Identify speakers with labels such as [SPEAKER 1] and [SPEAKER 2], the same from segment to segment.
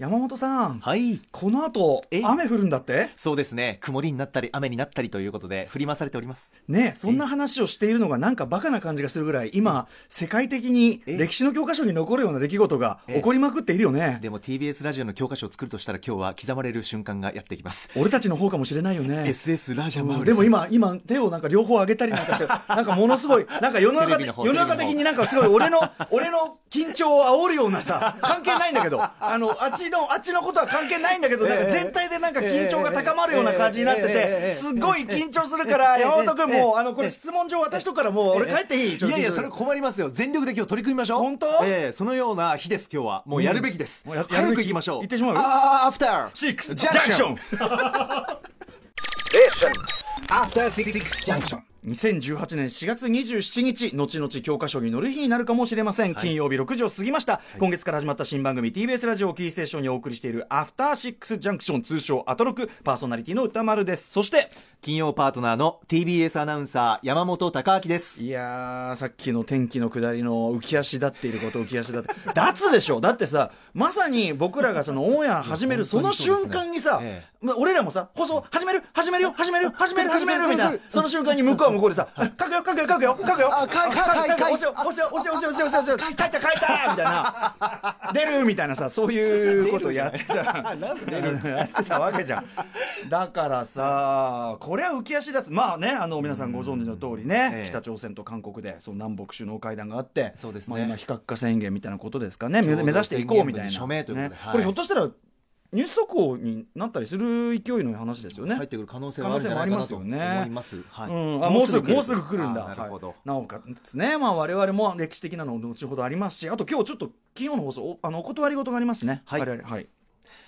[SPEAKER 1] 山本さん、
[SPEAKER 2] はい。
[SPEAKER 1] この後
[SPEAKER 2] え
[SPEAKER 1] 雨降るんだって？
[SPEAKER 2] そうですね。曇りになったり、雨になったりということで、振り回されております。
[SPEAKER 1] ねそんな話をしているのがなんかバカな感じがするぐらい今世界的に
[SPEAKER 2] え
[SPEAKER 1] 歴史の教科書に残るような出来事が
[SPEAKER 2] え
[SPEAKER 1] 起こりまくっているよね。
[SPEAKER 2] でも TBS ラジオの教科書を作るとしたら今日は刻まれる瞬間がやってきます。
[SPEAKER 1] 俺たちの方かもしれないよね。
[SPEAKER 2] SS ラジャマウリ
[SPEAKER 1] でも今、今、手をなんか両方上げたりなんかして、なんかものすごい、なんか世の中 世の中的になんかすごい俺の、俺の緊張を煽るようなさ、関係ないんだけど、あの、あっちの、あっちのことは関係ないんだけど、なんか全体でなんか緊張が高まるような感じになってて、すっごい緊張するから、山本君もう、あの、これ質問状渡しとくからもう、俺帰っていい？
[SPEAKER 2] いやいや、それ困りますよ。全力で今日取り組みましょう。
[SPEAKER 1] 本当？
[SPEAKER 2] ええ。そのような日です、今日は。もうやるべきです。
[SPEAKER 1] もうや
[SPEAKER 2] 早く行きましょう。
[SPEAKER 1] 行ってしまう？
[SPEAKER 2] ああ、アフター。
[SPEAKER 1] シックス、ジ
[SPEAKER 2] ジャンクション
[SPEAKER 1] ャンクション
[SPEAKER 3] After Six Junction.
[SPEAKER 1] 2018年4月27日後々教科書に載る日になるかもしれません、金曜日6時を過ぎました、今月から始まった新番組 TBS ラジオをキーステーションにお送りしているアフターシックスジャンクション通称アトロクパーソナリティの歌丸です。そして
[SPEAKER 2] 金曜パートナーの TBS アナウンサー、山本貴明です。
[SPEAKER 1] いやーさっきの天気の下りの浮き足立っていること浮き足立って。脱でしょ？だってさまさに僕らがそのオンエア始めるその瞬間にさ、俺らもさ放送始める？始めるよ？始める？始める？始める？みたいな。その瞬間に向こうは向こうでさ 書くよ書くよ書くよ書くよ。
[SPEAKER 2] あ書い書い書い
[SPEAKER 1] 押せよ押せよ押せよ押せよ押せよ押せよ書いた書いたみたいな。出るみたいなさそういうことやってた。やってたわけじゃんだからさこれは浮き足立つ。まあねあの皆さんご存知の通りね、
[SPEAKER 2] ええ。
[SPEAKER 1] 北朝鮮と韓国でその南北首脳会談があって
[SPEAKER 2] そうですね。
[SPEAKER 1] まあ、今非核化宣言みたいなことですかね。目指していこうみたいな、
[SPEAKER 2] 署名ということで
[SPEAKER 1] ね。
[SPEAKER 2] はい。
[SPEAKER 1] これひょっとしたらニュース速報になったりする勢いの話ですよね。
[SPEAKER 2] 入ってくる可能性はあるんじゃないかなと思います。はい。
[SPEAKER 1] うん、あもうすぐもうすぐ来る。んだ。
[SPEAKER 2] あなるほど。
[SPEAKER 1] はい。なおかつね、まあ、我々も歴史的なの後ほどありますしあと今日ちょっと金曜の放送おあのお断り事がありますね。
[SPEAKER 2] はい。
[SPEAKER 1] はい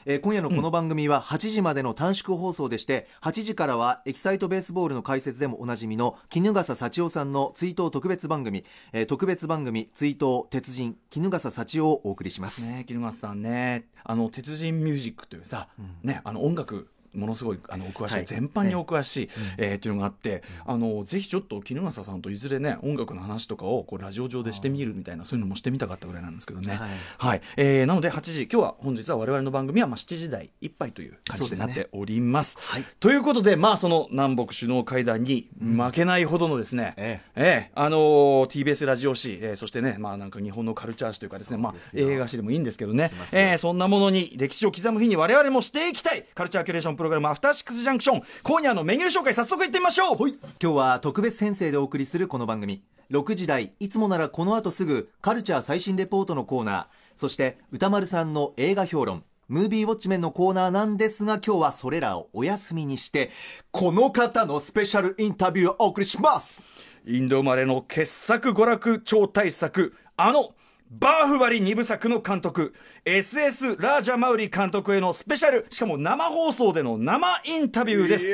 [SPEAKER 2] えー今夜のこの番組は8時までの短縮放送でして8時からはエキサイトベースボールの解説でもおなじみの衣笠幸男さんの追悼特別番組、えー特別番組追悼鉄人衣笠幸男をお送りします、
[SPEAKER 1] ね桐松さんね。あの鉄人ミュージックというさ、ねあの音楽ものすごいあのお詳しい、
[SPEAKER 2] はい。
[SPEAKER 1] 全般にお詳しい、えーっていうのがあって、あのぜひちょっと衣笠さんといずれね音楽の話とかをこうラジオ上でしてみるみたいなそういうのもしてみたかったぐらいなんですけどね。
[SPEAKER 2] はい。
[SPEAKER 1] はい、えーなので8時今日は本日は我々の番組はまあ7時台いっぱいという感じになっております。
[SPEAKER 2] はい。
[SPEAKER 1] ということでまあその南北首脳会談に負けないほどのですね、
[SPEAKER 2] え
[SPEAKER 1] え。えあのー TBS ラジオ誌、えーそしてね、まあなんか日本のカルチャー誌というかですね、まあ映画誌でもいいんですけどね。
[SPEAKER 2] します、よ。
[SPEAKER 1] えーそんなものに歴史を刻む日に我々もしていきたい。カルチャーキュレーションプログラムアフターシックスジャンクション、今夜のメニュー紹介早速いってみましょう。
[SPEAKER 2] 今日は特別編成でお送りするこの番組。6時台いつもならこの後すぐカルチャー最新レポートのコーナー。そして歌丸さんの映画評論。ムービーウォッチメンのコーナーなんですが今日はそれらをお休みにしてこの方のスペシャルインタビューをお送りします。
[SPEAKER 1] インド生まれの傑作娯楽超大作、あの、バーフバリ2部作の監督、SS ラージャマウリ監督へのスペシャル、しかも生放送での生インタビューです。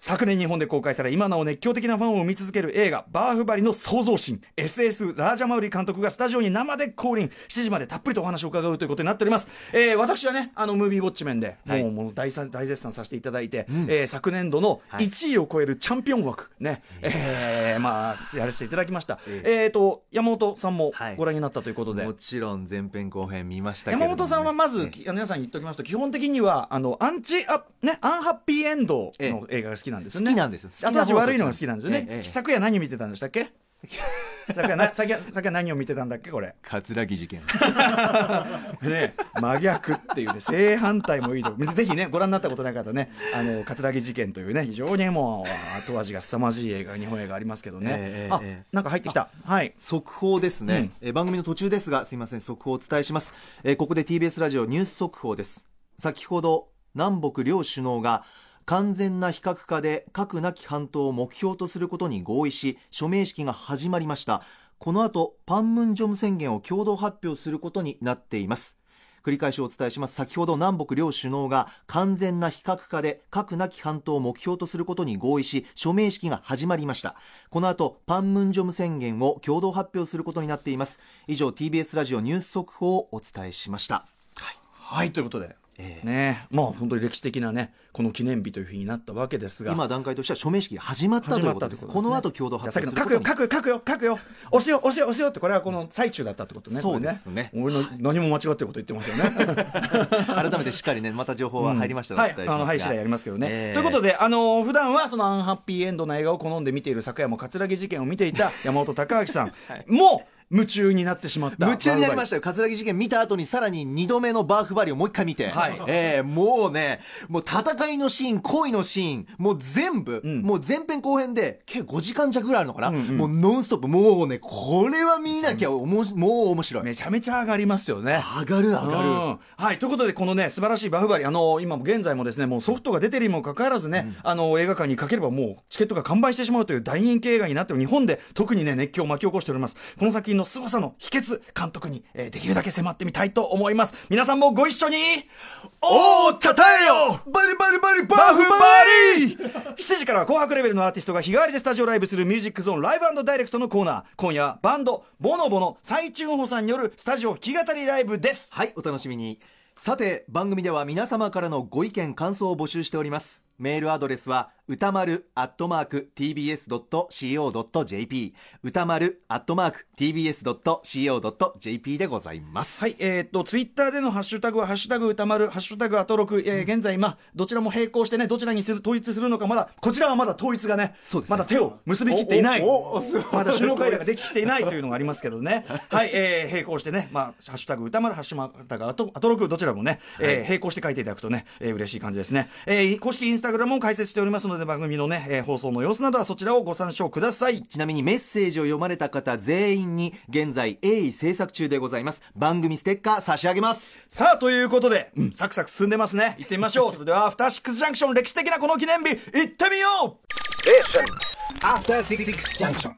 [SPEAKER 1] 昨年日本で公開され今なお熱狂的なファンを生み続ける映画「バーフバリ」の創造神。SS ラージャマウリ監督がスタジオに生で降臨7時までたっぷりとお話を伺うということになっております、えー私はねあのムービーウォッチメンで、
[SPEAKER 2] はい。
[SPEAKER 1] もうもう大さ大絶賛させていただいて、えー昨年度の1位を超えるチャンピオン枠ね、えーまあやらせていただきました。えっ、と山本さんも
[SPEAKER 2] はい。
[SPEAKER 1] ご覧になったということで、
[SPEAKER 2] もちろん前編後編見ましたけれどもね、
[SPEAKER 1] 山本さんはまず、
[SPEAKER 2] え
[SPEAKER 1] き皆さんに言っておきますと基本的にはあのアンチア,、ね、アンハッピーエンドの映画が好きなんですよね。
[SPEAKER 2] 好きなんですよ。
[SPEAKER 1] 後味悪いのが好きなんですよね、
[SPEAKER 2] ええええ。
[SPEAKER 1] 昨夜何見てたんでしたっけ？昨夜な昨夜昨夜何を見てたんだっけこれ。
[SPEAKER 2] 葛城事件。
[SPEAKER 1] ね真逆っていうね正反対もいいと。ぜひねご覧になったことなかったらねあの葛城事件というね非常にもう後味が凄まじい映画日本映画ありますけどね、あ
[SPEAKER 2] ええええ
[SPEAKER 1] なんか入ってきた。はい。
[SPEAKER 2] 速報ですね、えー番組の途中ですがすいません速報をお伝えします、えーここで TBS ラジオニュース速報です。先ほど南北両首脳が完全な非核化で核なき半島を目標とすることに合意し署名式が始まりました。この後パンムンジョム宣言を共同発表することになっています。繰り返しお伝えします。先ほど南北両首脳が完全な非核化で核なき半島を目標とすることに合意し署名式が始まりました。この後パンムンジョム宣言を共同発表することになっています。以上 TBS ラジオニュース速報をお伝えしました。
[SPEAKER 1] はい。ということで。ね。まあ本当に歴史的なねこの記念日というふうになったわけですが。
[SPEAKER 2] 今段階としては署名式が始まったということです
[SPEAKER 1] こ
[SPEAKER 2] の後共同発表することに。
[SPEAKER 1] 書くよ書くよ書くよ。押すよ押すよ押すよってこれはこの最中だったってことね。
[SPEAKER 2] そうですね。
[SPEAKER 1] 俺の何も間違ってること言ってますよね。
[SPEAKER 2] 改めてしっかりねまた情報は入りました
[SPEAKER 1] はい、あの、はい、次第やりますけどね。
[SPEAKER 2] えー
[SPEAKER 1] ということで、あのー普段はそのアンハッピーエンドな映画を好んで見ている昨夜も葛城事件を見ていた山本隆明さん。も夢中になってしまった。
[SPEAKER 2] 夢中になりました
[SPEAKER 1] た。
[SPEAKER 2] よ葛城事件見た後にさらに2度目のバーフバリをもう一回見て、
[SPEAKER 1] はい。
[SPEAKER 2] えーもうねもう戦いのシーン恋のシーンもう全部、
[SPEAKER 1] ん。
[SPEAKER 2] もう前編後編で計5時間弱ぐらいあるのかな、もうノンストップ。もうねこれは見なきゃおもしもう面白い。
[SPEAKER 1] めちゃめちゃ上がりますよね。
[SPEAKER 2] 上がる上がる、
[SPEAKER 1] うん。はいということでこのね素晴らしいバフバリあの今も現在もですねもうソフトが出てるにもかかわらずね、あの映画館にかければもうチケットが完売してしまうという大人気映画になって日本で特にね熱狂を巻き起こしております。この作品の凄さの秘訣監督に、えーできるだけ迫ってみたいと思います。皆さんもご一緒におーたたえよ！
[SPEAKER 2] バリバリバリバ
[SPEAKER 1] バフ
[SPEAKER 2] フバ
[SPEAKER 1] バリ7時からは紅白レベルのアーティストが日替わりでスタジオライブするミュージックゾーンライブダイレクトのコーナー。今夜はバンドボノボの最チューンホさんによるスタジオ弾き語りライブです。
[SPEAKER 2] はいお楽しみに。さて番組では皆様からのご意見感想を募集しておりますメールアドレスは歌丸アットマーク tbs.co.jp 歌丸アットマーク tbs.co.jp でございます
[SPEAKER 1] はい、えーっと、ツイッターでのハッシュタグは、ハッシュタグ歌丸、ハッシュタグアトロク、えー現在、まあ、どちらも並行してね、どちらにする、統一するのか、まだ、こちらはまだ統一がね、
[SPEAKER 2] そうですね
[SPEAKER 1] まだ手を結びきっていない。
[SPEAKER 2] おおおすごい
[SPEAKER 1] まだ首脳会談ができていないというのがありますけどね。はい、えー並行してね、まあ、ハッシュタグ歌丸、ハッシュタグアトアトロク、どちらもね、えー並行して書いていただくとね、えー嬉しい感じですね。えー公式インスタグラムも開設しておりますので、番組のね、えー放送の様子などはそちらをご参照ください。
[SPEAKER 2] ちなみにメッセージを読まれた方全員に現在鋭意制作中でございます番組ステッカー差し上げます
[SPEAKER 1] さあ、ということで、うんサクサク進んでますね。行ってみましょう。それでは、アフターシックスジャンクション歴史的なこの記念日、行ってみよう
[SPEAKER 3] After Six Junction.